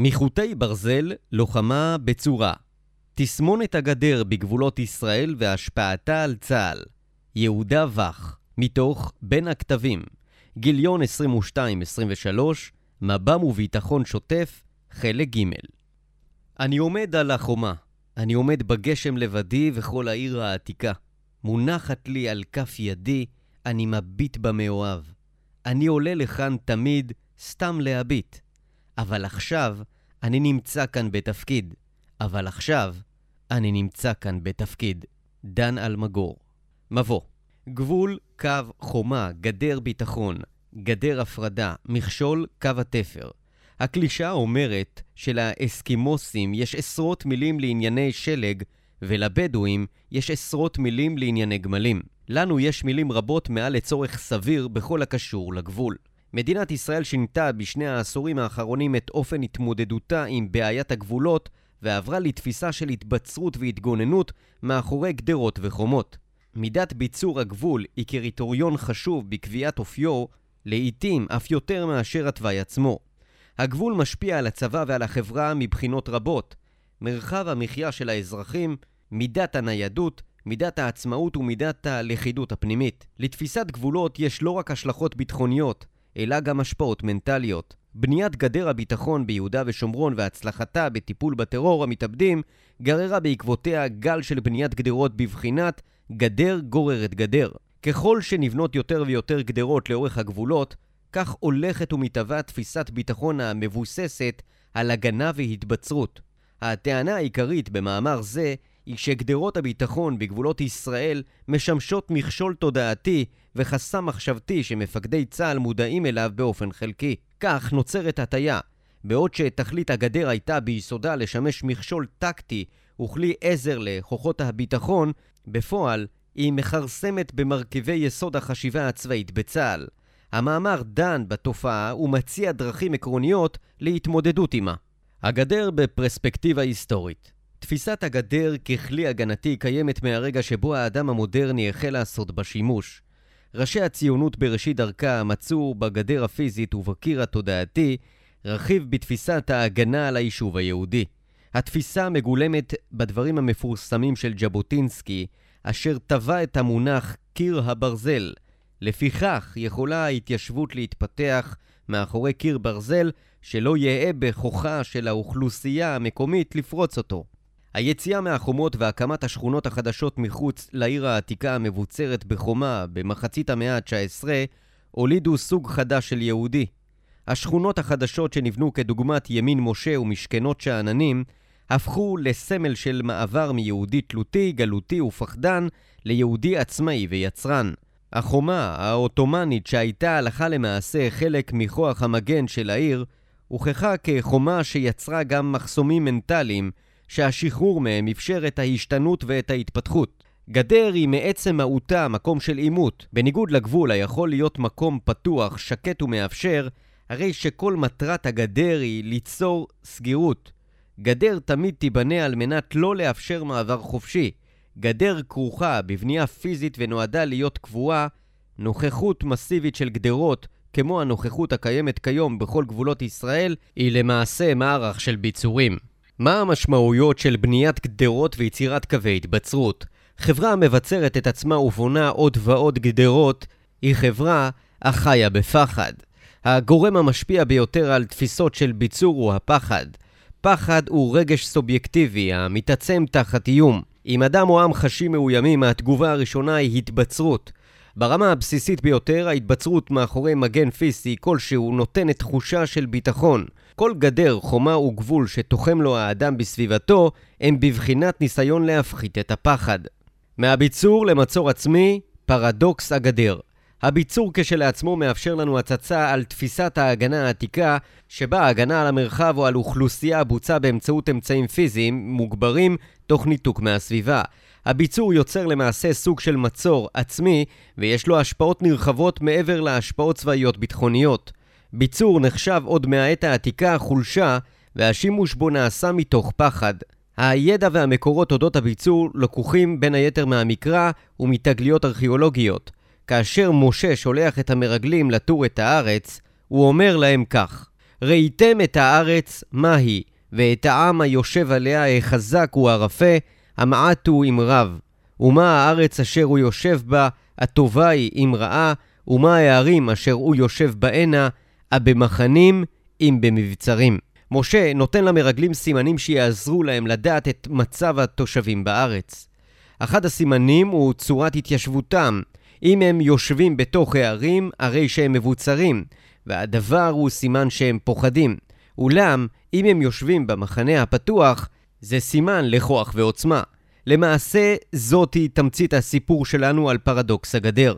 מחוטי ברזל, לוחמה בצורה. תסמונת הגדר בגבולות ישראל והשפעתה על צה"ל. יהודה וך, מתוך בין הכתבים. גיליון 22-23, מב"ם וביטחון שוטף, חלק ג' אני עומד על החומה. אני עומד בגשם לבדי וכל העיר העתיקה. מונחת לי על כף ידי, אני מביט במאוהב. אני עולה לכאן תמיד סתם להביט. אבל עכשיו אני נמצא כאן בתפקיד. אבל עכשיו אני נמצא כאן בתפקיד. דן אלמגור. מבוא גבול, קו, חומה, גדר ביטחון, גדר הפרדה, מכשול, קו התפר. הקלישה אומרת שלאסקימוסים יש עשרות מילים לענייני שלג, ולבדואים יש עשרות מילים לענייני גמלים. לנו יש מילים רבות מעל לצורך סביר בכל הקשור לגבול. מדינת ישראל שינתה בשני העשורים האחרונים את אופן התמודדותה עם בעיית הגבולות ועברה לתפיסה של התבצרות והתגוננות מאחורי גדרות וחומות. מידת ביצור הגבול היא קריטוריון חשוב בקביעת אופיו, לעתים אף יותר מאשר התוואי עצמו. הגבול משפיע על הצבא ועל החברה מבחינות רבות. מרחב המחיה של האזרחים, מידת הניידות, מידת העצמאות ומידת הלכידות הפנימית. לתפיסת גבולות יש לא רק השלכות ביטחוניות, אלא גם השפעות מנטליות. בניית גדר הביטחון ביהודה ושומרון והצלחתה בטיפול בטרור המתאבדים גררה בעקבותיה גל של בניית גדרות בבחינת גדר גוררת גדר. ככל שנבנות יותר ויותר גדרות לאורך הגבולות, כך הולכת ומתהווה תפיסת ביטחון המבוססת על הגנה והתבצרות. הטענה העיקרית במאמר זה היא שגדרות הביטחון בגבולות ישראל משמשות מכשול תודעתי וחסם מחשבתי שמפקדי צה"ל מודעים אליו באופן חלקי. כך נוצרת הטיה. בעוד שתכלית הגדר הייתה ביסודה לשמש מכשול טקטי וכלי עזר לכוחות הביטחון, בפועל היא מכרסמת במרכיבי יסוד החשיבה הצבאית בצה"ל. המאמר דן בתופעה ומציע דרכים עקרוניות להתמודדות עימה. הגדר בפרספקטיבה היסטורית תפיסת הגדר ככלי הגנתי קיימת מהרגע שבו האדם המודרני החל לעשות בה שימוש. ראשי הציונות בראשית דרכה מצאו בגדר הפיזית ובקיר התודעתי רכיב בתפיסת ההגנה על היישוב היהודי. התפיסה מגולמת בדברים המפורסמים של ז'בוטינסקי, אשר טבע את המונח קיר הברזל. לפיכך יכולה ההתיישבות להתפתח מאחורי קיר ברזל שלא יהא בכוחה של האוכלוסייה המקומית לפרוץ אותו. היציאה מהחומות והקמת השכונות החדשות מחוץ לעיר העתיקה המבוצרת בחומה במחצית המאה ה-19 הולידו סוג חדש של יהודי. השכונות החדשות שנבנו כדוגמת ימין משה ומשכנות שאננים הפכו לסמל של מעבר מיהודי תלותי, גלותי ופחדן ליהודי עצמאי ויצרן. החומה העות'מאנית שהייתה הלכה למעשה חלק מכוח המגן של העיר, הוכחה כחומה שיצרה גם מחסומים מנטליים שהשחרור מהם אפשר את ההשתנות ואת ההתפתחות. גדר היא מעצם מהותה מקום של עימות. בניגוד לגבול היכול להיות מקום פתוח, שקט ומאפשר, הרי שכל מטרת הגדר היא ליצור סגירות. גדר תמיד תיבנה על מנת לא לאפשר מעבר חופשי. גדר כרוכה בבנייה פיזית ונועדה להיות קבועה, נוכחות מסיבית של גדרות, כמו הנוכחות הקיימת כיום בכל גבולות ישראל, היא למעשה מערך של ביצורים. מה המשמעויות של בניית גדרות ויצירת קווי התבצרות? חברה המבצרת את עצמה ובונה עוד ועוד גדרות היא חברה החיה בפחד. הגורם המשפיע ביותר על תפיסות של ביצור הוא הפחד. פחד הוא רגש סובייקטיבי המתעצם תחת איום. אם אדם או עם חשים מאוימים, התגובה הראשונה היא התבצרות. ברמה הבסיסית ביותר, ההתבצרות מאחורי מגן פיזי כלשהו נותנת תחושה של ביטחון. כל גדר, חומה וגבול שתוחם לו האדם בסביבתו, הם בבחינת ניסיון להפחית את הפחד. מהביצור למצור עצמי, פרדוקס הגדר. הביצור כשלעצמו מאפשר לנו הצצה על תפיסת ההגנה העתיקה, שבה ההגנה על המרחב או על אוכלוסייה בוצעה באמצעות אמצעים פיזיים מוגברים, תוך ניתוק מהסביבה. הביצור יוצר למעשה סוג של מצור עצמי, ויש לו השפעות נרחבות מעבר להשפעות צבאיות ביטחוניות. ביצור נחשב עוד מהעת העתיקה חולשה, והשימוש בו נעשה מתוך פחד. הידע והמקורות אודות הביצור לקוחים בין היתר מהמקרא ומתגליות ארכיאולוגיות. כאשר משה שולח את המרגלים לטור את הארץ, הוא אומר להם כך: ראיתם את הארץ, מה היא, ואת העם היושב עליה החזק הוא הרפה, המעט הוא אם רב. ומה הארץ אשר הוא יושב בה, הטובה היא אם רעה, ומה הערים אשר הוא יושב בהנה, הבמחנים אם במבצרים. משה נותן למרגלים סימנים שיעזרו להם לדעת את מצב התושבים בארץ. אחד הסימנים הוא צורת התיישבותם. אם הם יושבים בתוך הערים, הרי שהם מבוצרים, והדבר הוא סימן שהם פוחדים. אולם, אם הם יושבים במחנה הפתוח, זה סימן לכוח ועוצמה. למעשה, זאתי תמצית הסיפור שלנו על פרדוקס הגדר.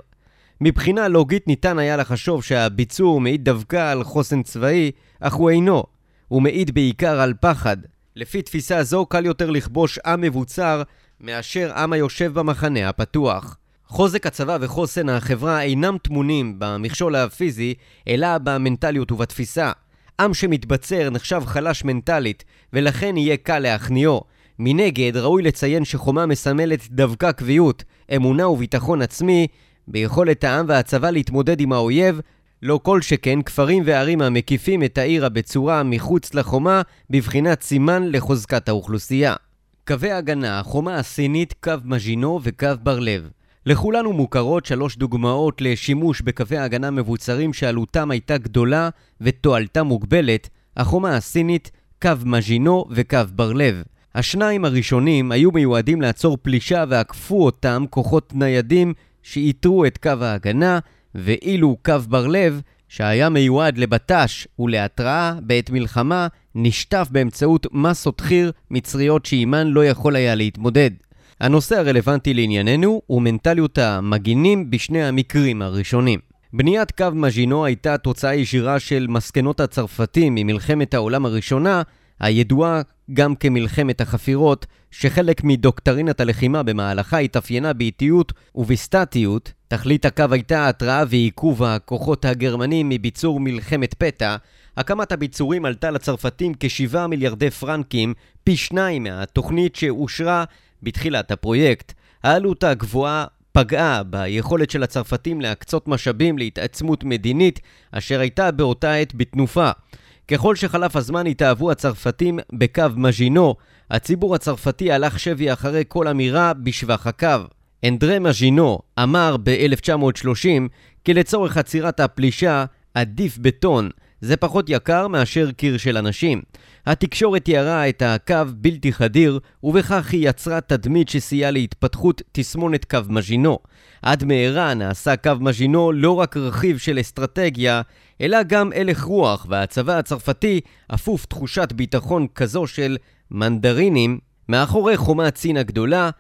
מבחינה לוגית ניתן היה לחשוב שהביצור מעיד דווקא על חוסן צבאי, אך הוא אינו. הוא מעיד בעיקר על פחד. לפי תפיסה זו קל יותר לכבוש עם מבוצר מאשר עם היושב במחנה הפתוח. חוזק הצבא וחוסן החברה אינם טמונים במכשול הפיזי, אלא במנטליות ובתפיסה. עם שמתבצר נחשב חלש מנטלית, ולכן יהיה קל להכניעו. מנגד, ראוי לציין שחומה מסמלת דווקא קביעות, אמונה וביטחון עצמי, ביכולת העם והצבא להתמודד עם האויב, לא כל שכן כפרים וערים המקיפים את העיר הבצורה מחוץ לחומה, בבחינת סימן לחוזקת האוכלוסייה. קווי הגנה, חומה הסינית, קו מז'ינו וקו בר-לב. לכולנו מוכרות שלוש דוגמאות לשימוש בקווי הגנה מבוצרים שעלותם הייתה גדולה ותועלתה מוגבלת, החומה הסינית, קו מז'ינו וקו בר-לב. השניים הראשונים היו מיועדים לעצור פלישה ועקפו אותם כוחות ניידים שאיתרו את קו ההגנה, ואילו קו בר-לב, שהיה מיועד לבט"ש ולהתראה בעת מלחמה, נשטף באמצעות מסות חי"ר מצריות שעימן לא יכול היה להתמודד. הנושא הרלוונטי לענייננו הוא מנטליות המגינים בשני המקרים הראשונים. בניית קו מז'ינו הייתה תוצאה ישירה של מסקנות הצרפתים ממלחמת העולם הראשונה, הידועה גם כמלחמת החפירות, שחלק מדוקטרינת הלחימה במהלכה התאפיינה באיטיות ובסטטיות, תכלית הקו הייתה התראה ועיכוב הכוחות הגרמנים מביצור מלחמת פתע, הקמת הביצורים עלתה לצרפתים כ-7 מיליארדי פרנקים, פי שניים מהתוכנית שאושרה בתחילת הפרויקט. העלות הגבוהה פגעה ביכולת של הצרפתים להקצות משאבים להתעצמות מדינית, אשר הייתה באותה עת בתנופה. ככל שחלף הזמן התאהבו הצרפתים בקו מז'ינו, הציבור הצרפתי הלך שבי אחרי כל אמירה בשבח הקו. אנדרה מז'ינו אמר ב-1930 כי לצורך עצירת הפלישה עדיף בטון, זה פחות יקר מאשר קיר של אנשים. התקשורת תיארה את הקו בלתי חדיר, ובכך היא יצרה תדמית שסייעה להתפתחות תסמונת קו מז'ינו. עד מהרה נעשה קו מז'ינו לא רק רכיב של אסטרטגיה, אלא גם הלך רוח, והצבא הצרפתי אפוף תחושת ביטחון כזו של מנדרינים, מאחורי חומת סין הגדולה,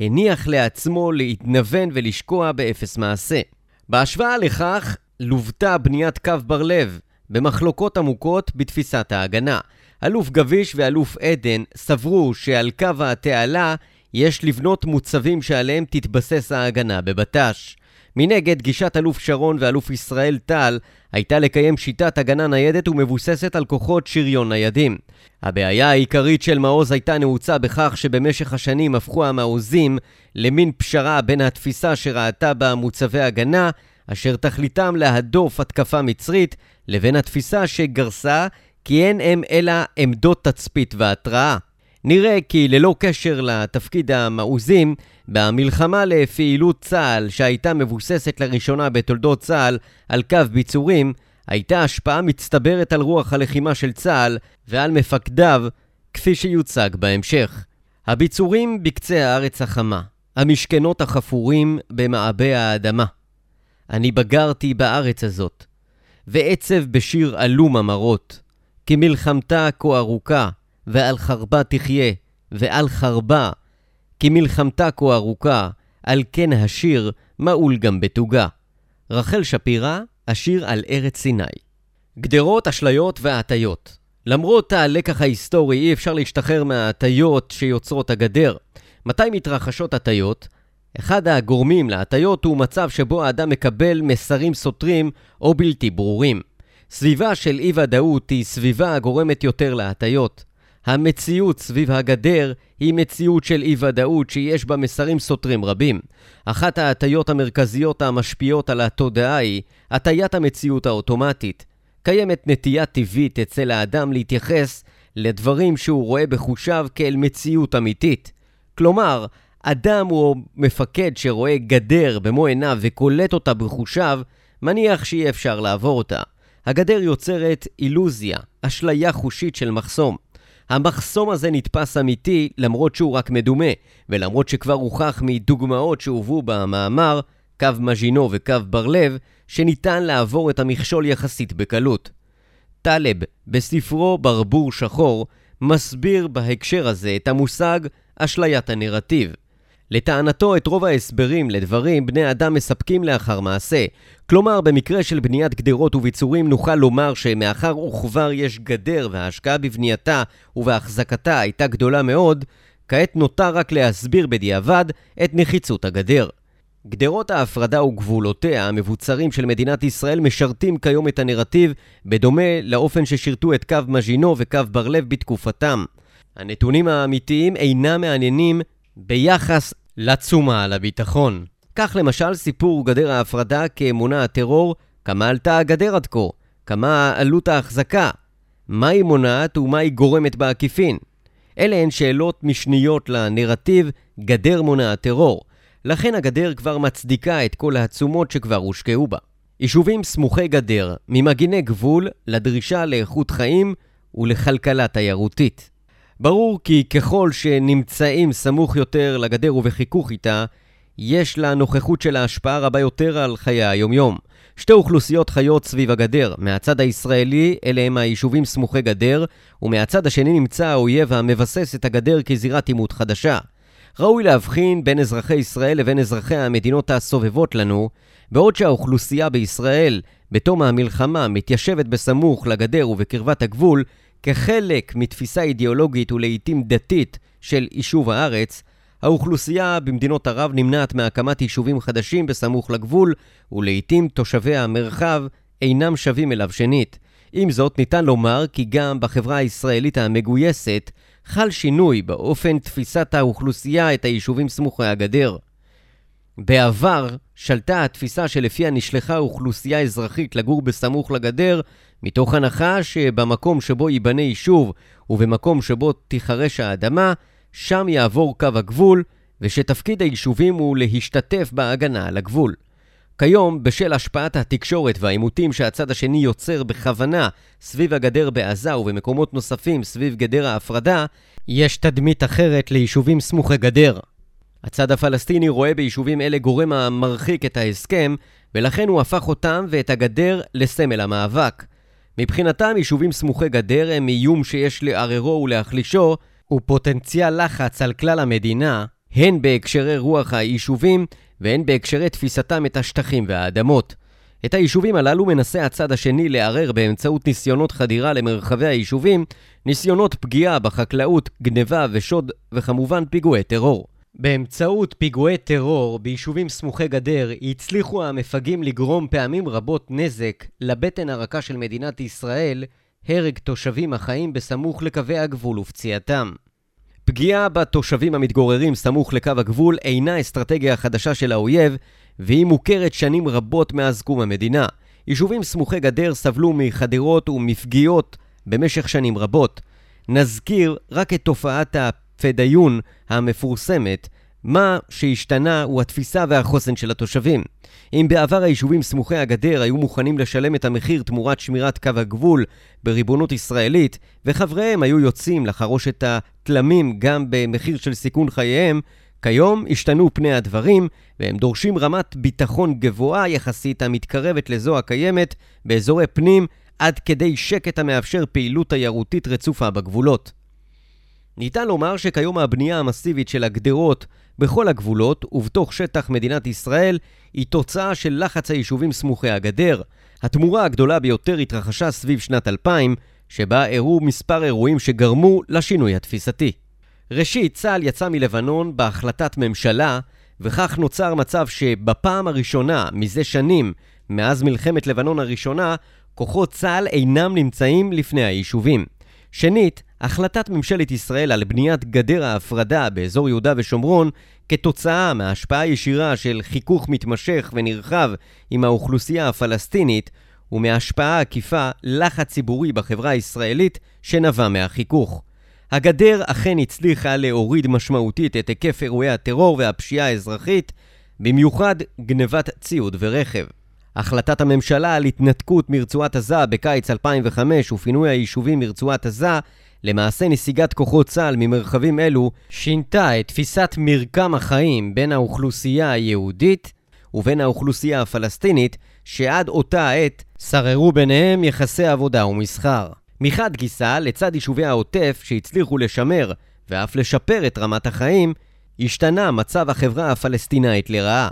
הניח לעצמו להתנוון ולשקוע באפס מעשה. בהשוואה לכך, לוותה בניית קו בר-לב, במחלוקות עמוקות בתפיסת ההגנה. אלוף גביש ואלוף עדן סברו שעל קו התעלה יש לבנות מוצבים שעליהם תתבסס ההגנה בבט"ש. מנגד, גישת אלוף שרון ואלוף ישראל טל הייתה לקיים שיטת הגנה ניידת ומבוססת על כוחות שריון ניידים. הבעיה העיקרית של מעוז הייתה נעוצה בכך שבמשך השנים הפכו המעוזים למין פשרה בין התפיסה שראתה בה מוצבי הגנה, אשר תכליתם להדוף התקפה מצרית, לבין התפיסה שגרסה כי אין הם אלא עמדות תצפית והתראה. נראה כי ללא קשר לתפקיד המעוזים, במלחמה לפעילות צה"ל שהייתה מבוססת לראשונה בתולדות צה"ל על קו ביצורים, הייתה השפעה מצטברת על רוח הלחימה של צה"ל ועל מפקדיו, כפי שיוצג בהמשך. הביצורים בקצה הארץ החמה, המשכנות החפורים במעבה האדמה. אני בגרתי בארץ הזאת, ועצב בשיר עלום המרות, כי מלחמתה כה ארוכה, ועל חרבה תחיה, ועל חרבה, כי מלחמתה כה ארוכה, על כן השיר מעול גם בתוגה. רחל שפירא, השיר על ארץ סיני. גדרות, אשליות והטיות. למרות הלקח ההיסטורי, אי אפשר להשתחרר מההטיות שיוצרות הגדר. מתי מתרחשות הטיות? אחד הגורמים להטיות הוא מצב שבו האדם מקבל מסרים סותרים או בלתי ברורים. סביבה של אי-ודאות היא סביבה הגורמת יותר להטיות. המציאות סביב הגדר היא מציאות של אי-ודאות שיש בה מסרים סותרים רבים. אחת ההטיות המרכזיות המשפיעות על התודעה היא הטיית המציאות האוטומטית. קיימת נטייה טבעית אצל האדם להתייחס לדברים שהוא רואה בחושיו כאל מציאות אמיתית. כלומר, אדם הוא מפקד שרואה גדר במו עיניו וקולט אותה בחושיו, מניח שאי אפשר לעבור אותה. הגדר יוצרת אילוזיה, אשליה חושית של מחסום. המחסום הזה נתפס אמיתי למרות שהוא רק מדומה, ולמרות שכבר הוכח מדוגמאות שהובאו במאמר, קו מז'ינו וקו בר-לב, שניתן לעבור את המכשול יחסית בקלות. טלב, בספרו ברבור שחור, מסביר בהקשר הזה את המושג אשליית הנרטיב. לטענתו, את רוב ההסברים לדברים בני אדם מספקים לאחר מעשה. כלומר, במקרה של בניית גדרות וביצורים נוכל לומר שמאחר וכבר יש גדר וההשקעה בבנייתה ובהחזקתה הייתה גדולה מאוד, כעת נותר רק להסביר בדיעבד את נחיצות הגדר. גדרות ההפרדה וגבולותיה המבוצרים של מדינת ישראל משרתים כיום את הנרטיב בדומה לאופן ששירתו את קו מז'ינו וקו בר-לב בתקופתם. הנתונים האמיתיים אינם מעניינים ביחס לתשומה על הביטחון. כך למשל סיפור גדר ההפרדה כאמונה הטרור, כמה עלתה הגדר עד כה, כמה עלות ההחזקה, מה היא מונעת ומה היא גורמת בעקיפין. אלה הן שאלות משניות לנרטיב גדר מונעת טרור. לכן הגדר כבר מצדיקה את כל התשומות שכבר הושקעו בה. יישובים סמוכי גדר, ממגיני גבול לדרישה לאיכות חיים ולכלכלה תיירותית. ברור כי ככל שנמצאים סמוך יותר לגדר ובחיכוך איתה, יש לנוכחות של ההשפעה רבה יותר על חיי היומיום. שתי אוכלוסיות חיות סביב הגדר. מהצד הישראלי, אלה הם היישובים סמוכי גדר, ומהצד השני נמצא האויב המבסס את הגדר כזירת עימות חדשה. ראוי להבחין בין אזרחי ישראל לבין אזרחי המדינות הסובבות לנו, בעוד שהאוכלוסייה בישראל, בתום המלחמה, מתיישבת בסמוך לגדר ובקרבת הגבול, כחלק מתפיסה אידיאולוגית ולעיתים דתית של יישוב הארץ, האוכלוסייה במדינות ערב נמנעת מהקמת יישובים חדשים בסמוך לגבול, ולעיתים תושבי המרחב אינם שווים אליו שנית. עם זאת, ניתן לומר כי גם בחברה הישראלית המגויסת חל שינוי באופן תפיסת האוכלוסייה את היישובים סמוכי הגדר. בעבר שלטה התפיסה שלפיה נשלחה אוכלוסייה אזרחית לגור בסמוך לגדר, מתוך הנחה שבמקום שבו ייבנה יישוב ובמקום שבו תיחרש האדמה, שם יעבור קו הגבול, ושתפקיד היישובים הוא להשתתף בהגנה על הגבול. כיום, בשל השפעת התקשורת והעימותים שהצד השני יוצר בכוונה סביב הגדר בעזה ובמקומות נוספים סביב גדר ההפרדה, יש תדמית אחרת ליישובים סמוכי גדר. הצד הפלסטיני רואה ביישובים אלה גורם המרחיק את ההסכם, ולכן הוא הפך אותם ואת הגדר לסמל המאבק. מבחינתם, יישובים סמוכי גדר הם איום שיש לערערו ולהחלישו, ופוטנציאל לחץ על כלל המדינה, הן בהקשרי רוח היישובים והן בהקשרי תפיסתם את השטחים והאדמות. את היישובים הללו מנסה הצד השני לערער באמצעות ניסיונות חדירה למרחבי היישובים, ניסיונות פגיעה בחקלאות, גניבה ושוד, וכמובן פיגועי טרור. באמצעות פיגועי טרור ביישובים סמוכי גדר הצליחו המפגעים לגרום פעמים רבות נזק לבטן הרכה של מדינת ישראל, הרג תושבים החיים בסמוך לקווי הגבול ופציעתם. פגיעה בתושבים המתגוררים סמוך לקו הגבול אינה אסטרטגיה חדשה של האויב, והיא מוכרת שנים רבות מאז קום המדינה. יישובים סמוכי גדר סבלו מחדירות ומפגיעות במשך שנים רבות. נזכיר רק את תופעת הפדאיון המפורסמת, מה שהשתנה הוא התפיסה והחוסן של התושבים. אם בעבר היישובים סמוכי הגדר היו מוכנים לשלם את המחיר תמורת שמירת קו הגבול בריבונות ישראלית, וחבריהם היו יוצאים לחרוש את התלמים גם במחיר של סיכון חייהם, כיום השתנו פני הדברים, והם דורשים רמת ביטחון גבוהה יחסית המתקרבת לזו הקיימת באזורי פנים, עד כדי שקט המאפשר פעילות תיירותית רצופה בגבולות. ניתן לומר שכיום הבנייה המסיבית של הגדרות בכל הגבולות ובתוך שטח מדינת ישראל היא תוצאה של לחץ היישובים סמוכי הגדר. התמורה הגדולה ביותר התרחשה סביב שנת 2000, שבה אירעו מספר אירועים שגרמו לשינוי התפיסתי. ראשית, צה"ל יצא מלבנון בהחלטת ממשלה, וכך נוצר מצב שבפעם הראשונה מזה שנים, מאז מלחמת לבנון הראשונה, כוחות צה"ל אינם נמצאים לפני היישובים. שנית, החלטת ממשלת ישראל על בניית גדר ההפרדה באזור יהודה ושומרון כתוצאה מהשפעה ישירה של חיכוך מתמשך ונרחב עם האוכלוסייה הפלסטינית ומהשפעה עקיפה לחץ ציבורי בחברה הישראלית שנבע מהחיכוך. הגדר אכן הצליחה להוריד משמעותית את היקף אירועי הטרור והפשיעה האזרחית, במיוחד גנבת ציוד ורכב. החלטת הממשלה על התנתקות מרצועת עזה בקיץ 2005 ופינוי היישובים מרצועת עזה, למעשה נסיגת כוחות צה"ל ממרחבים אלו, שינתה את תפיסת מרקם החיים בין האוכלוסייה היהודית ובין האוכלוסייה הפלסטינית, שעד אותה העת שררו ביניהם יחסי עבודה ומסחר. מחד גיסא, לצד יישובי העוטף שהצליחו לשמר ואף לשפר את רמת החיים, השתנה מצב החברה הפלסטינאית לרעה.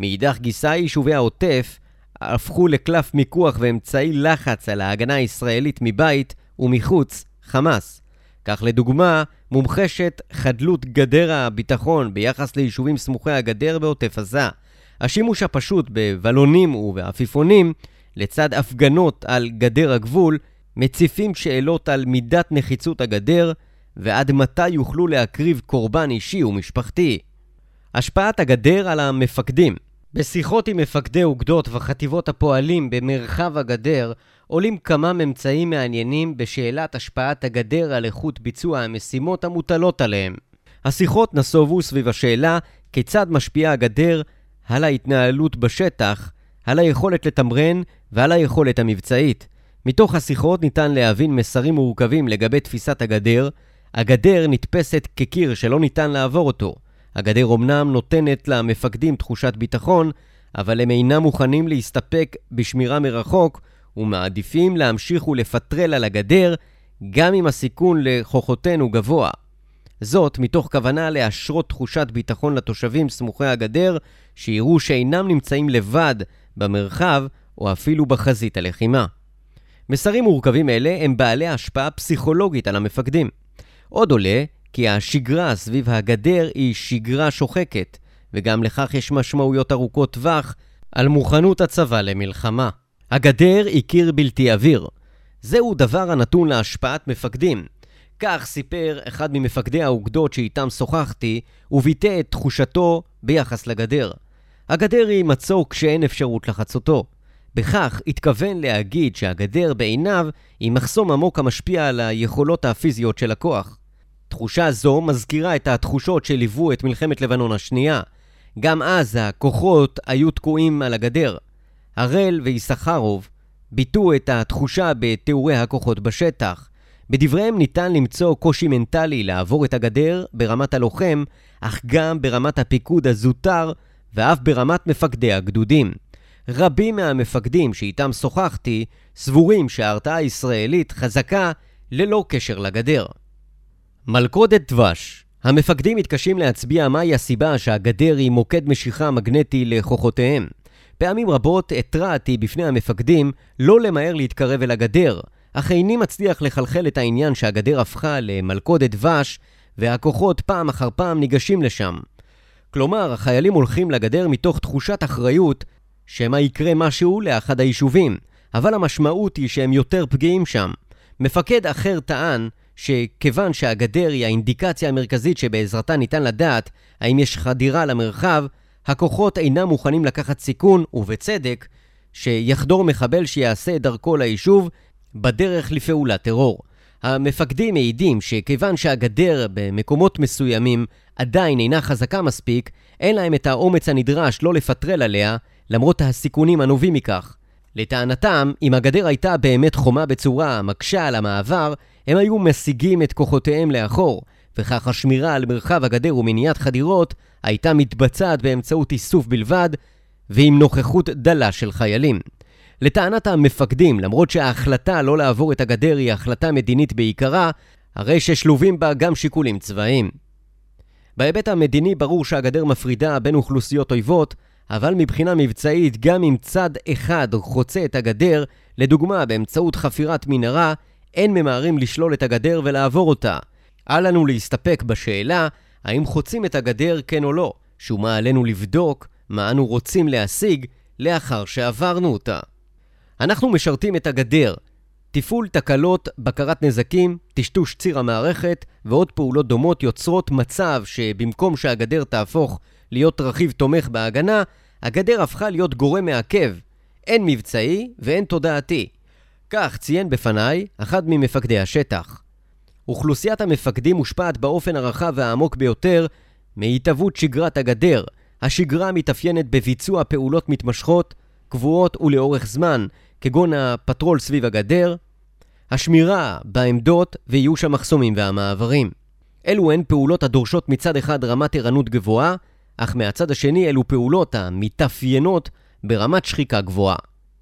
מאידך גיסא, יישובי העוטף הפכו לקלף מיקוח ואמצעי לחץ על ההגנה הישראלית מבית ומחוץ חמאס. כך לדוגמה, מומחשת חדלות גדר הביטחון ביחס ליישובים סמוכי הגדר בעוטף עזה. השימוש הפשוט בבלונים ובעפיפונים, לצד הפגנות על גדר הגבול, מציפים שאלות על מידת נחיצות הגדר ועד מתי יוכלו להקריב קורבן אישי ומשפחתי. השפעת הגדר על המפקדים בשיחות עם מפקדי אוגדות וחטיבות הפועלים במרחב הגדר עולים כמה ממצאים מעניינים בשאלת השפעת הגדר על איכות ביצוע המשימות המוטלות עליהם. השיחות נסובו סביב השאלה כיצד משפיעה הגדר על ההתנהלות בשטח, על היכולת לתמרן ועל היכולת המבצעית. מתוך השיחות ניתן להבין מסרים מורכבים לגבי תפיסת הגדר. הגדר נתפסת כקיר שלא ניתן לעבור אותו. הגדר אמנם נותנת למפקדים תחושת ביטחון, אבל הם אינם מוכנים להסתפק בשמירה מרחוק, ומעדיפים להמשיך ולפטרל על הגדר, גם אם הסיכון לכוחותינו גבוה. זאת מתוך כוונה להשרות תחושת ביטחון לתושבים סמוכי הגדר, שיראו שאינם נמצאים לבד במרחב או אפילו בחזית הלחימה. מסרים מורכבים אלה הם בעלי השפעה פסיכולוגית על המפקדים. עוד עולה כי השגרה סביב הגדר היא שגרה שוחקת, וגם לכך יש משמעויות ארוכות טווח על מוכנות הצבא למלחמה. הגדר היא קיר בלתי עביר. זהו דבר הנתון להשפעת מפקדים. כך סיפר אחד ממפקדי האוגדות שאיתם שוחחתי, וביטא את תחושתו ביחס לגדר. הגדר היא מצור כשאין אפשרות לחצותו. בכך התכוון להגיד שהגדר בעיניו היא מחסום עמוק המשפיע על היכולות הפיזיות של הכוח. תחושה זו מזכירה את התחושות שליוו את מלחמת לבנון השנייה. גם אז הכוחות היו תקועים על הגדר. הראל ויששכרוב ביטאו את התחושה בתיאורי הכוחות בשטח. בדבריהם ניתן למצוא קושי מנטלי לעבור את הגדר ברמת הלוחם, אך גם ברמת הפיקוד הזוטר ואף ברמת מפקדי הגדודים. רבים מהמפקדים שאיתם שוחחתי סבורים שההרתעה הישראלית חזקה ללא קשר לגדר. מלכודת דבש המפקדים מתקשים להצביע מהי הסיבה שהגדר היא מוקד משיכה מגנטי לכוחותיהם. פעמים רבות התרעתי בפני המפקדים לא למהר להתקרב אל הגדר, אך איני מצליח לחלחל את העניין שהגדר הפכה למלכודת דבש, והכוחות פעם אחר פעם ניגשים לשם. כלומר, החיילים הולכים לגדר מתוך תחושת אחריות שמא יקרה משהו לאחד היישובים, אבל המשמעות היא שהם יותר פגיעים שם. מפקד אחר טען שכיוון שהגדר היא האינדיקציה המרכזית שבעזרתה ניתן לדעת האם יש חדירה למרחב, הכוחות אינם מוכנים לקחת סיכון, ובצדק, שיחדור מחבל שיעשה את דרכו ליישוב בדרך לפעולת טרור. המפקדים מעידים שכיוון שהגדר במקומות מסוימים עדיין אינה חזקה מספיק, אין להם את האומץ הנדרש לא לפטרל עליה, למרות הסיכונים הנובעים מכך. לטענתם, אם הגדר הייתה באמת חומה בצורה המקשה על המעבר, הם היו משיגים את כוחותיהם לאחור, וכך השמירה על מרחב הגדר ומניעת חדירות הייתה מתבצעת באמצעות איסוף בלבד, ועם נוכחות דלה של חיילים. לטענת המפקדים, למרות שההחלטה לא לעבור את הגדר היא החלטה מדינית בעיקרה, הרי ששלובים בה גם שיקולים צבאיים. בהיבט המדיני ברור שהגדר מפרידה בין אוכלוסיות אויבות, אבל מבחינה מבצעית, גם אם צד אחד חוצה את הגדר, לדוגמה באמצעות חפירת מנהרה, אין ממהרים לשלול את הגדר ולעבור אותה. אל לנו להסתפק בשאלה האם חוצים את הגדר כן או לא, שומה עלינו לבדוק מה אנו רוצים להשיג לאחר שעברנו אותה. אנחנו משרתים את הגדר, תפעול תקלות, בקרת נזקים, טשטוש ציר המערכת ועוד פעולות דומות יוצרות מצב שבמקום שהגדר תהפוך להיות רכיב תומך בהגנה, הגדר הפכה להיות גורם מעכב. אין מבצעי ואין תודעתי. כך ציין בפניי אחד ממפקדי השטח. אוכלוסיית המפקדים מושפעת באופן הרחב והעמוק ביותר מהתהוות שגרת הגדר. השגרה מתאפיינת בביצוע פעולות מתמשכות, קבועות ולאורך זמן, כגון הפטרול סביב הגדר, השמירה בעמדות ואיוש המחסומים והמעברים. אלו הן פעולות הדורשות מצד אחד רמת ערנות גבוהה, אך מהצד השני אלו פעולות המתאפיינות ברמת שחיקה גבוהה.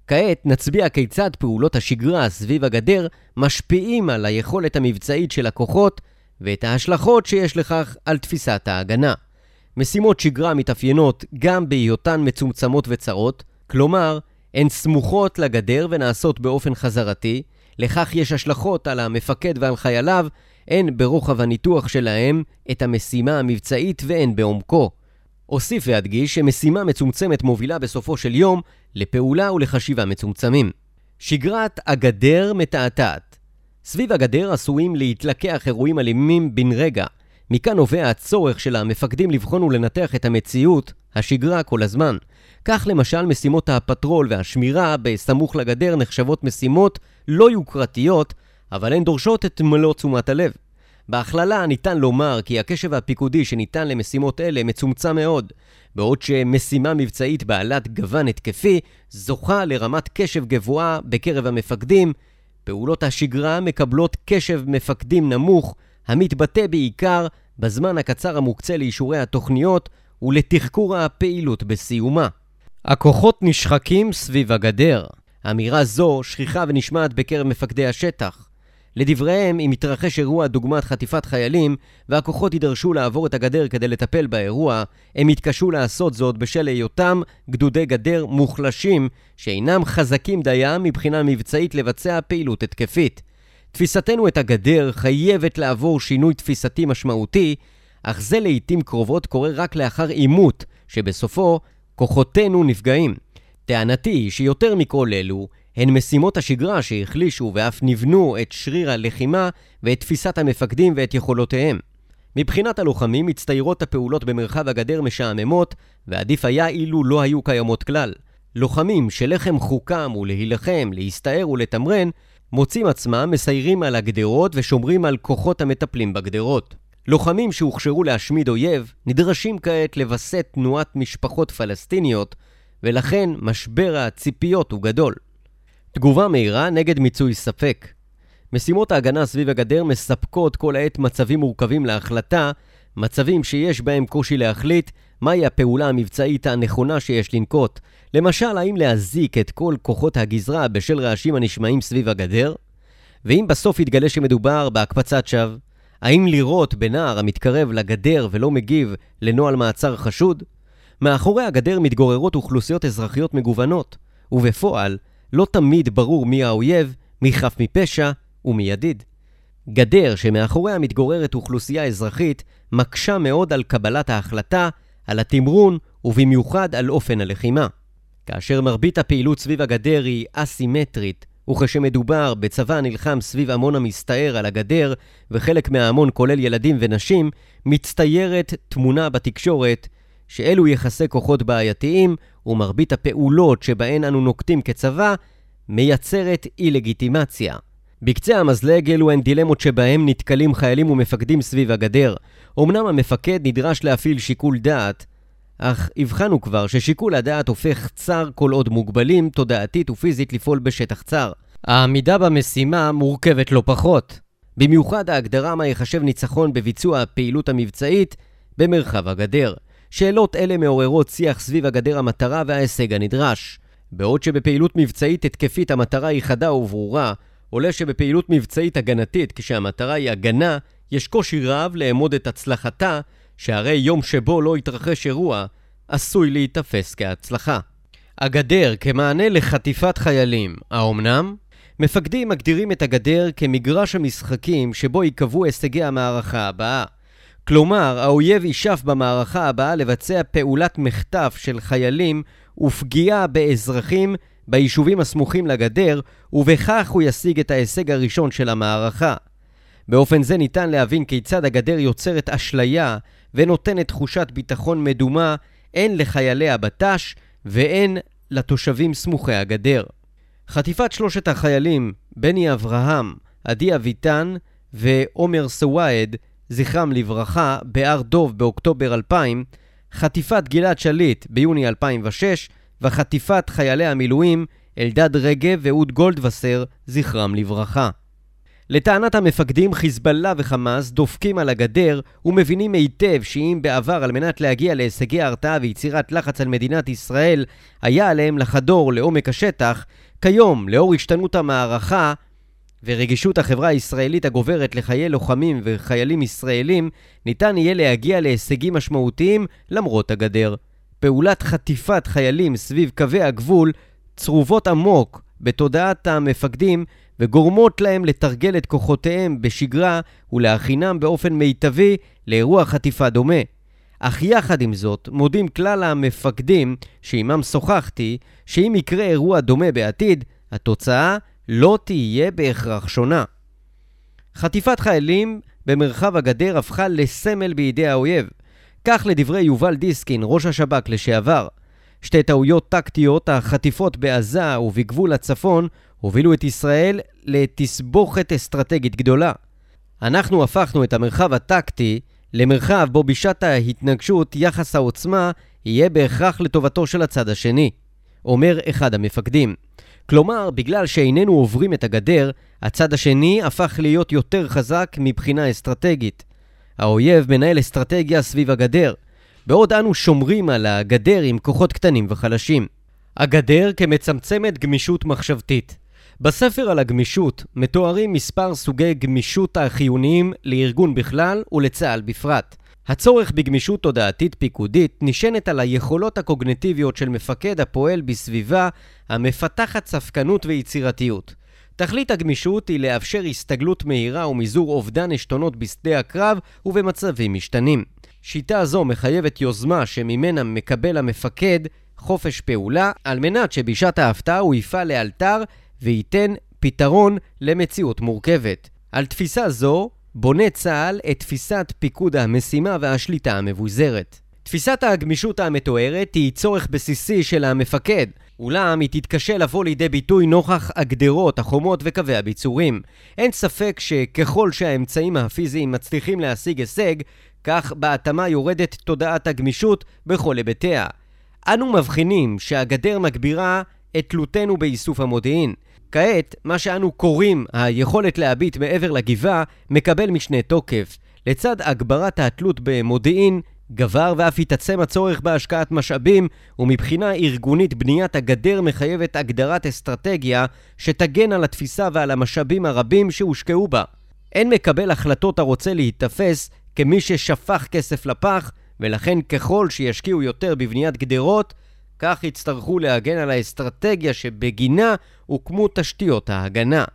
כעת נצביע כיצד פעולות השגרה סביב הגדר משפיעים על היכולת המבצעית של הכוחות ואת ההשלכות שיש לכך על תפיסת ההגנה. משימות שגרה מתאפיינות גם בהיותן מצומצמות וצרות, כלומר, הן סמוכות לגדר ונעשות באופן חזרתי, לכך יש השלכות על המפקד ועל חייליו, הן ברוחב הניתוח שלהם את המשימה המבצעית והן בעומקו. אוסיף ואדגיש שמשימה מצומצמת מובילה בסופו של יום לפעולה ולחשיבה מצומצמים. שגרת הגדר מתעתעת. סביב הגדר עשויים להתלקח אירועים אלימים בן רגע. מכאן נובע הצורך של המפקדים לבחון ולנתח את המציאות, השגרה כל הזמן. כך למשל משימות הפטרול והשמירה בסמוך לגדר נחשבות משימות לא יוקרתיות, אבל הן דורשות את מלוא תשומת הלב. בהכללה ניתן לומר כי הקשב הפיקודי שניתן למשימות אלה מצומצם מאוד, בעוד שמשימה מבצעית בעלת גוון התקפי זוכה לרמת קשב גבוהה בקרב המפקדים, פעולות השגרה מקבלות קשב מפקדים נמוך, המתבטא בעיקר בזמן הקצר המוקצה לאישורי התוכניות ולתחקור הפעילות בסיומה. הכוחות נשחקים סביב הגדר. אמירה זו שכיחה ונשמעת בקרב מפקדי השטח. לדבריהם, אם יתרחש אירוע דוגמת חטיפת חיילים, והכוחות יידרשו לעבור את הגדר כדי לטפל באירוע, הם יתקשו לעשות זאת בשל היותם גדודי גדר מוחלשים, שאינם חזקים דיים מבחינה מבצעית לבצע פעילות התקפית. תפיסתנו את הגדר חייבת לעבור שינוי תפיסתי משמעותי, אך זה לעיתים קרובות קורה רק לאחר עימות, שבסופו כוחותינו נפגעים. טענתי היא שיותר מכל אלו, הן משימות השגרה שהחלישו ואף נבנו את שריר הלחימה ואת תפיסת המפקדים ואת יכולותיהם. מבחינת הלוחמים מצטיירות הפעולות במרחב הגדר משעממות, ועדיף היה אילו לא היו קיימות כלל. לוחמים שלחם חוקם הוא להילחם, להסתער ולתמרן, מוצאים עצמם מסיירים על הגדרות ושומרים על כוחות המטפלים בגדרות. לוחמים שהוכשרו להשמיד אויב נדרשים כעת לווסת תנועת משפחות פלסטיניות, ולכן משבר הציפיות הוא גדול. תגובה מהירה נגד מיצוי ספק. משימות ההגנה סביב הגדר מספקות כל העת מצבים מורכבים להחלטה, מצבים שיש בהם קושי להחליט מהי הפעולה המבצעית הנכונה שיש לנקוט. למשל, האם להזיק את כל כוחות הגזרה בשל רעשים הנשמעים סביב הגדר? ואם בסוף יתגלה שמדובר בהקפצת שווא, האם לירות בנער המתקרב לגדר ולא מגיב לנוהל מעצר חשוד? מאחורי הגדר מתגוררות אוכלוסיות אזרחיות מגוונות, ובפועל, לא תמיד ברור מי האויב, מי חף מפשע ומי ידיד. גדר שמאחוריה מתגוררת אוכלוסייה אזרחית מקשה מאוד על קבלת ההחלטה, על התמרון ובמיוחד על אופן הלחימה. כאשר מרבית הפעילות סביב הגדר היא אסימטרית, וכשמדובר בצבא הנלחם סביב המון המסתער על הגדר, וחלק מההמון כולל ילדים ונשים, מצטיירת תמונה בתקשורת שאלו יחסי כוחות בעייתיים, ומרבית הפעולות שבהן אנו נוקטים כצבא, מייצרת אי-לגיטימציה. בקצה המזלג אלו הן דילמות שבהם נתקלים חיילים ומפקדים סביב הגדר. אמנם המפקד נדרש להפעיל שיקול דעת, אך הבחנו כבר ששיקול הדעת הופך צר כל עוד מוגבלים תודעתית ופיזית לפעול בשטח צר. העמידה במשימה מורכבת לא פחות. במיוחד ההגדרה מה יחשב ניצחון בביצוע הפעילות המבצעית במרחב הגדר. שאלות אלה מעוררות שיח סביב הגדר המטרה וההישג הנדרש. בעוד שבפעילות מבצעית התקפית המטרה היא חדה וברורה, עולה שבפעילות מבצעית הגנתית, כשהמטרה היא הגנה, יש קושי רב לאמוד את הצלחתה, שהרי יום שבו לא יתרחש אירוע, עשוי להיתפס כהצלחה. הגדר כמענה לחטיפת חיילים, האומנם? מפקדים מגדירים את הגדר כמגרש המשחקים שבו ייקבעו הישגי המערכה הבאה. כלומר, האויב ישאף במערכה הבאה לבצע פעולת מחטף של חיילים ופגיעה באזרחים ביישובים הסמוכים לגדר, ובכך הוא ישיג את ההישג הראשון של המערכה. באופן זה ניתן להבין כיצד הגדר יוצרת אשליה ונותנת תחושת ביטחון מדומה הן לחיילי הבט"ש והן לתושבים סמוכי הגדר. חטיפת שלושת החיילים, בני אברהם, עדי אביטן ועומר סוואעד, זכרם לברכה, בהר דוב באוקטובר 2000, חטיפת גלעד שליט ביוני 2006 וחטיפת חיילי המילואים אלדד רגב ואהוד גולדווסר, זכרם לברכה. לטענת המפקדים, חיזבאללה וחמאס דופקים על הגדר ומבינים היטב שאם בעבר על מנת להגיע להישגי הרתעה ויצירת לחץ על מדינת ישראל היה עליהם לחדור לעומק השטח, כיום, לאור השתנות המערכה ורגישות החברה הישראלית הגוברת לחיי לוחמים וחיילים ישראלים, ניתן יהיה להגיע להישגים משמעותיים למרות הגדר. פעולת חטיפת חיילים סביב קווי הגבול צרובות עמוק בתודעת המפקדים וגורמות להם לתרגל את כוחותיהם בשגרה ולהכינם באופן מיטבי לאירוע חטיפה דומה. אך יחד עם זאת, מודים כלל המפקדים שעימם שוחחתי, שאם יקרה אירוע דומה בעתיד, התוצאה לא תהיה בהכרח שונה. חטיפת חיילים במרחב הגדר הפכה לסמל בידי האויב. כך לדברי יובל דיסקין, ראש השב"כ לשעבר. שתי טעויות טקטיות, החטיפות בעזה ובגבול הצפון, הובילו את ישראל לתסבוכת אסטרטגית גדולה. אנחנו הפכנו את המרחב הטקטי למרחב בו בשעת ההתנגשות יחס העוצמה יהיה בהכרח לטובתו של הצד השני, אומר אחד המפקדים. כלומר, בגלל שאיננו עוברים את הגדר, הצד השני הפך להיות יותר חזק מבחינה אסטרטגית. האויב מנהל אסטרטגיה סביב הגדר, בעוד אנו שומרים על הגדר עם כוחות קטנים וחלשים. הגדר כמצמצמת גמישות מחשבתית. בספר על הגמישות מתוארים מספר סוגי גמישות החיוניים לארגון בכלל ולצה"ל בפרט. הצורך בגמישות תודעתית פיקודית נשענת על היכולות הקוגנטיביות של מפקד הפועל בסביבה המפתחת ספקנות ויצירתיות. תכלית הגמישות היא לאפשר הסתגלות מהירה ומזעור אובדן עשתונות בשדה הקרב ובמצבים משתנים. שיטה זו מחייבת יוזמה שממנה מקבל המפקד חופש פעולה, על מנת שבשעת ההפתעה הוא יפעל לאלתר וייתן פתרון למציאות מורכבת. על תפיסה זו בונה צה"ל את תפיסת פיקוד המשימה והשליטה המבוזרת. תפיסת הגמישות המתוארת היא צורך בסיסי של המפקד, אולם היא תתקשה לבוא לידי ביטוי נוכח הגדרות, החומות וקווי הביצורים. אין ספק שככל שהאמצעים הפיזיים מצליחים להשיג הישג, כך בהתאמה יורדת תודעת הגמישות בכל היבטיה. אנו מבחינים שהגדר מגבירה את תלותנו באיסוף המודיעין. כעת, מה שאנו קוראים היכולת להביט מעבר לגבעה, מקבל משנה תוקף. לצד הגברת התלות במודיעין, גבר ואף התעצם הצורך בהשקעת משאבים, ומבחינה ארגונית בניית הגדר מחייבת הגדרת אסטרטגיה שתגן על התפיסה ועל המשאבים הרבים שהושקעו בה. אין מקבל החלטות הרוצה להיתפס כמי ששפך כסף לפח, ולכן ככל שישקיעו יותר בבניית גדרות, כך יצטרכו להגן על האסטרטגיה שבגינה הוקמו תשתיות ההגנה.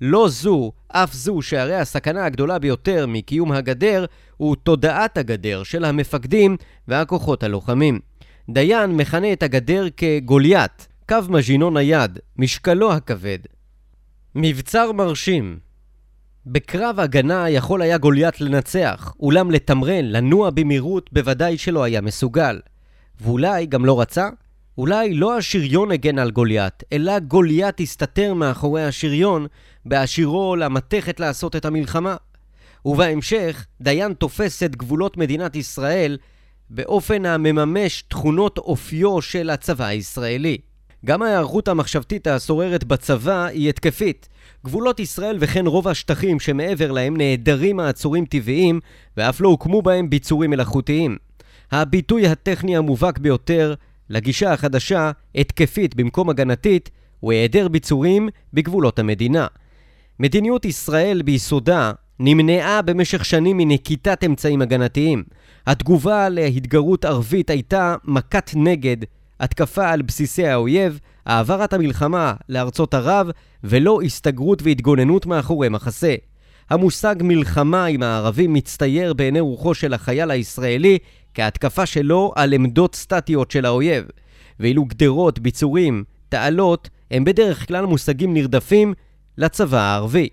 לא זו, אף זו שהרי הסכנה הגדולה ביותר מקיום הגדר הוא תודעת הגדר של המפקדים והכוחות הלוחמים. דיין מכנה את הגדר כגוליית, קו מז'ינו נייד, משקלו הכבד. מבצר מרשים בקרב הגנה יכול היה גוליית לנצח, אולם לתמרן, לנוע במהירות, בוודאי שלא היה מסוגל. ואולי גם לא רצה? אולי לא השריון הגן על גוליית, אלא גוליית הסתתר מאחורי השריון, בהשירו למתכת לעשות את המלחמה. ובהמשך, דיין תופס את גבולות מדינת ישראל באופן המממש תכונות אופיו של הצבא הישראלי. גם ההיערכות המחשבתית השוררת בצבא היא התקפית. גבולות ישראל וכן רוב השטחים שמעבר להם נעדרים מעצורים טבעיים ואף לא הוקמו בהם ביצורים מלאכותיים. הביטוי הטכני המובהק ביותר לגישה החדשה, התקפית במקום הגנתית, הוא היעדר ביצורים בגבולות המדינה. מדיניות ישראל ביסודה נמנעה במשך שנים מנקיטת אמצעים הגנתיים. התגובה להתגרות ערבית הייתה מכת נגד, התקפה על בסיסי האויב, העברת המלחמה לארצות ערב, ולא הסתגרות והתגוננות מאחורי מחסה. המושג מלחמה עם הערבים מצטייר בעיני רוחו של החייל הישראלי כהתקפה שלו על עמדות סטטיות של האויב, ואילו גדרות, ביצורים, תעלות, הם בדרך כלל מושגים נרדפים לצבא הערבי.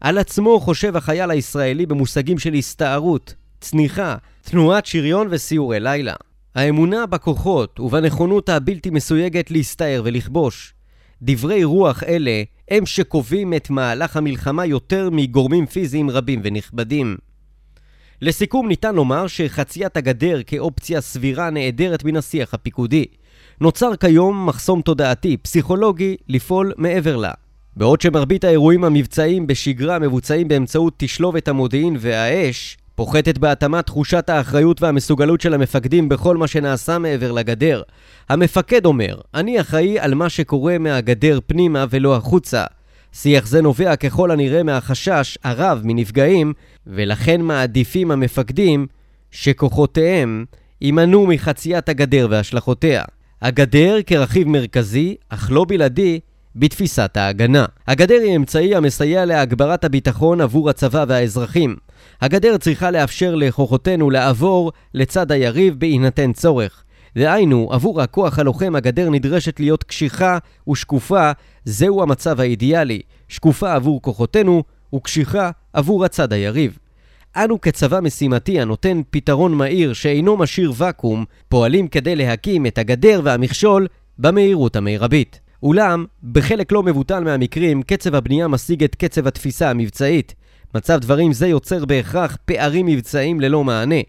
על עצמו חושב החייל הישראלי במושגים של הסתערות, צניחה, תנועת שריון וסיורי לילה. האמונה בכוחות ובנכונות הבלתי מסויגת להסתער ולכבוש. דברי רוח אלה הם שקובעים את מהלך המלחמה יותר מגורמים פיזיים רבים ונכבדים. לסיכום ניתן לומר שחציית הגדר כאופציה סבירה נעדרת מן השיח הפיקודי. נוצר כיום מחסום תודעתי, פסיכולוגי, לפעול מעבר לה. בעוד שמרבית האירועים המבצעיים בשגרה מבוצעים באמצעות תשלובת המודיעין והאש, פוחתת בהתאמה תחושת האחריות והמסוגלות של המפקדים בכל מה שנעשה מעבר לגדר. המפקד אומר, אני אחראי על מה שקורה מהגדר פנימה ולא החוצה. שיח זה נובע ככל הנראה מהחשש הרב מנפגעים, ולכן מעדיפים המפקדים שכוחותיהם יימנעו מחציית הגדר והשלכותיה. הגדר כרכיב מרכזי, אך לא בלעדי, בתפיסת ההגנה. הגדר היא אמצעי המסייע להגברת הביטחון עבור הצבא והאזרחים. הגדר צריכה לאפשר לכוחותינו לעבור לצד היריב בהינתן צורך. דהיינו, עבור הכוח הלוחם הגדר נדרשת להיות קשיחה ושקופה, זהו המצב האידיאלי. שקופה עבור כוחותינו וקשיחה עבור הצד היריב. אנו כצבא משימתי הנותן פתרון מהיר שאינו משאיר ואקום, פועלים כדי להקים את הגדר והמכשול במהירות המרבית. אולם, בחלק לא מבוטל מהמקרים, קצב הבנייה משיג את קצב התפיסה המבצעית. מצב דברים זה יוצר בהכרח פערים מבצעיים ללא מענה.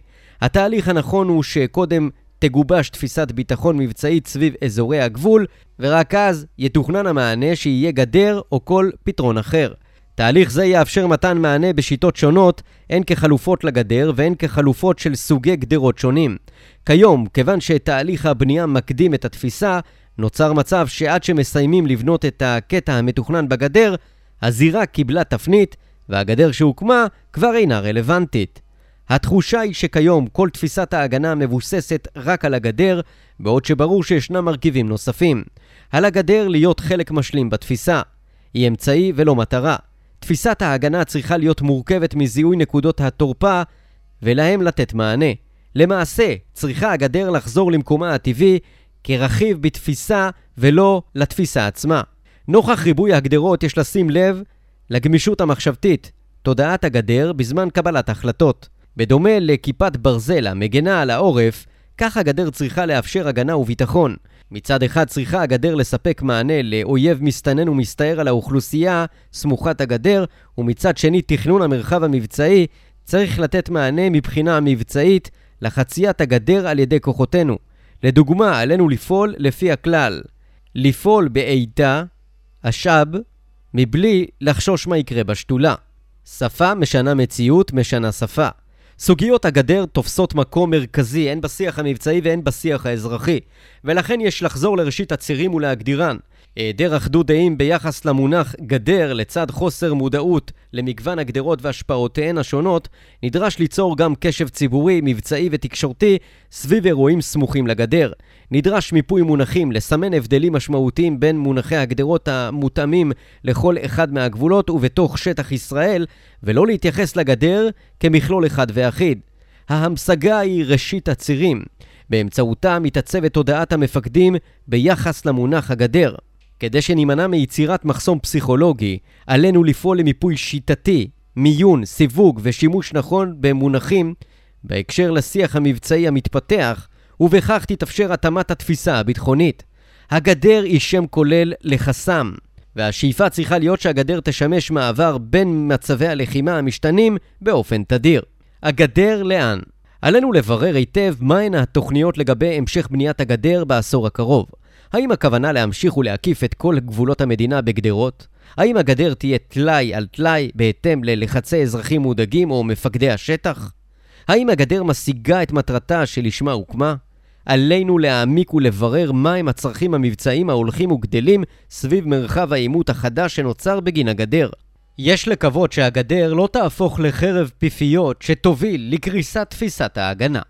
התהליך הנכון הוא שקודם תגובש תפיסת ביטחון מבצעית סביב אזורי הגבול, ורק אז יתוכנן המענה שיהיה גדר או כל פתרון אחר. תהליך זה יאפשר מתן מענה בשיטות שונות, הן כחלופות לגדר והן כחלופות של סוגי גדרות שונים. כיום, כיוון שתהליך הבנייה מקדים את התפיסה, נוצר מצב שעד שמסיימים לבנות את הקטע המתוכנן בגדר, הזירה קיבלה תפנית, והגדר שהוקמה כבר אינה רלוונטית. התחושה היא שכיום כל תפיסת ההגנה מבוססת רק על הגדר, בעוד שברור שישנם מרכיבים נוספים. על הגדר להיות חלק משלים בתפיסה. היא אמצעי ולא מטרה. תפיסת ההגנה צריכה להיות מורכבת מזיהוי נקודות התורפה ולהם לתת מענה. למעשה, צריכה הגדר לחזור למקומה הטבעי כרכיב בתפיסה ולא לתפיסה עצמה. נוכח ריבוי הגדרות יש לשים לב לגמישות המחשבתית, תודעת הגדר בזמן קבלת החלטות. בדומה לכיפת ברזל המגנה על העורף, כך הגדר צריכה לאפשר הגנה וביטחון. מצד אחד צריכה הגדר לספק מענה לאויב מסתנן ומסתער על האוכלוסייה סמוכת הגדר, ומצד שני תכנון המרחב המבצעי צריך לתת מענה מבחינה מבצעית לחציית הגדר על ידי כוחותינו. לדוגמה, עלינו לפעול לפי הכלל, לפעול בעיטה, אשב, מבלי לחשוש מה יקרה בשתולה. שפה משנה מציאות, משנה שפה. סוגיות הגדר תופסות מקום מרכזי הן בשיח המבצעי והן בשיח האזרחי, ולכן יש לחזור לראשית הצירים ולהגדירן. היעדר אחדות דעים ביחס למונח גדר לצד חוסר מודעות למגוון הגדרות והשפעותיהן השונות, נדרש ליצור גם קשב ציבורי, מבצעי ותקשורתי סביב אירועים סמוכים לגדר. נדרש מיפוי מונחים, לסמן הבדלים משמעותיים בין מונחי הגדרות המותאמים לכל אחד מהגבולות ובתוך שטח ישראל, ולא להתייחס לגדר כמכלול אחד ואחיד. ההמשגה היא ראשית הצירים. באמצעותה מתעצבת תודעת המפקדים ביחס למונח הגדר. כדי שנימנע מיצירת מחסום פסיכולוגי, עלינו לפעול למיפוי שיטתי, מיון, סיווג ושימוש נכון במונחים בהקשר לשיח המבצעי המתפתח, ובכך תתאפשר התאמת התפיסה הביטחונית. הגדר היא שם כולל לחסם, והשאיפה צריכה להיות שהגדר תשמש מעבר בין מצבי הלחימה המשתנים באופן תדיר. הגדר לאן? עלינו לברר היטב מהן התוכניות לגבי המשך בניית הגדר בעשור הקרוב. האם הכוונה להמשיך ולהקיף את כל גבולות המדינה בגדרות? האם הגדר תהיה טלאי על טלאי בהתאם ללחצי אזרחים מודאגים או מפקדי השטח? האם הגדר משיגה את מטרתה שלשמה הוקמה? עלינו להעמיק ולברר מהם הצרכים המבצעיים ההולכים וגדלים סביב מרחב העימות החדש שנוצר בגין הגדר. יש לקוות שהגדר לא תהפוך לחרב פיפיות שתוביל לקריסת תפיסת ההגנה.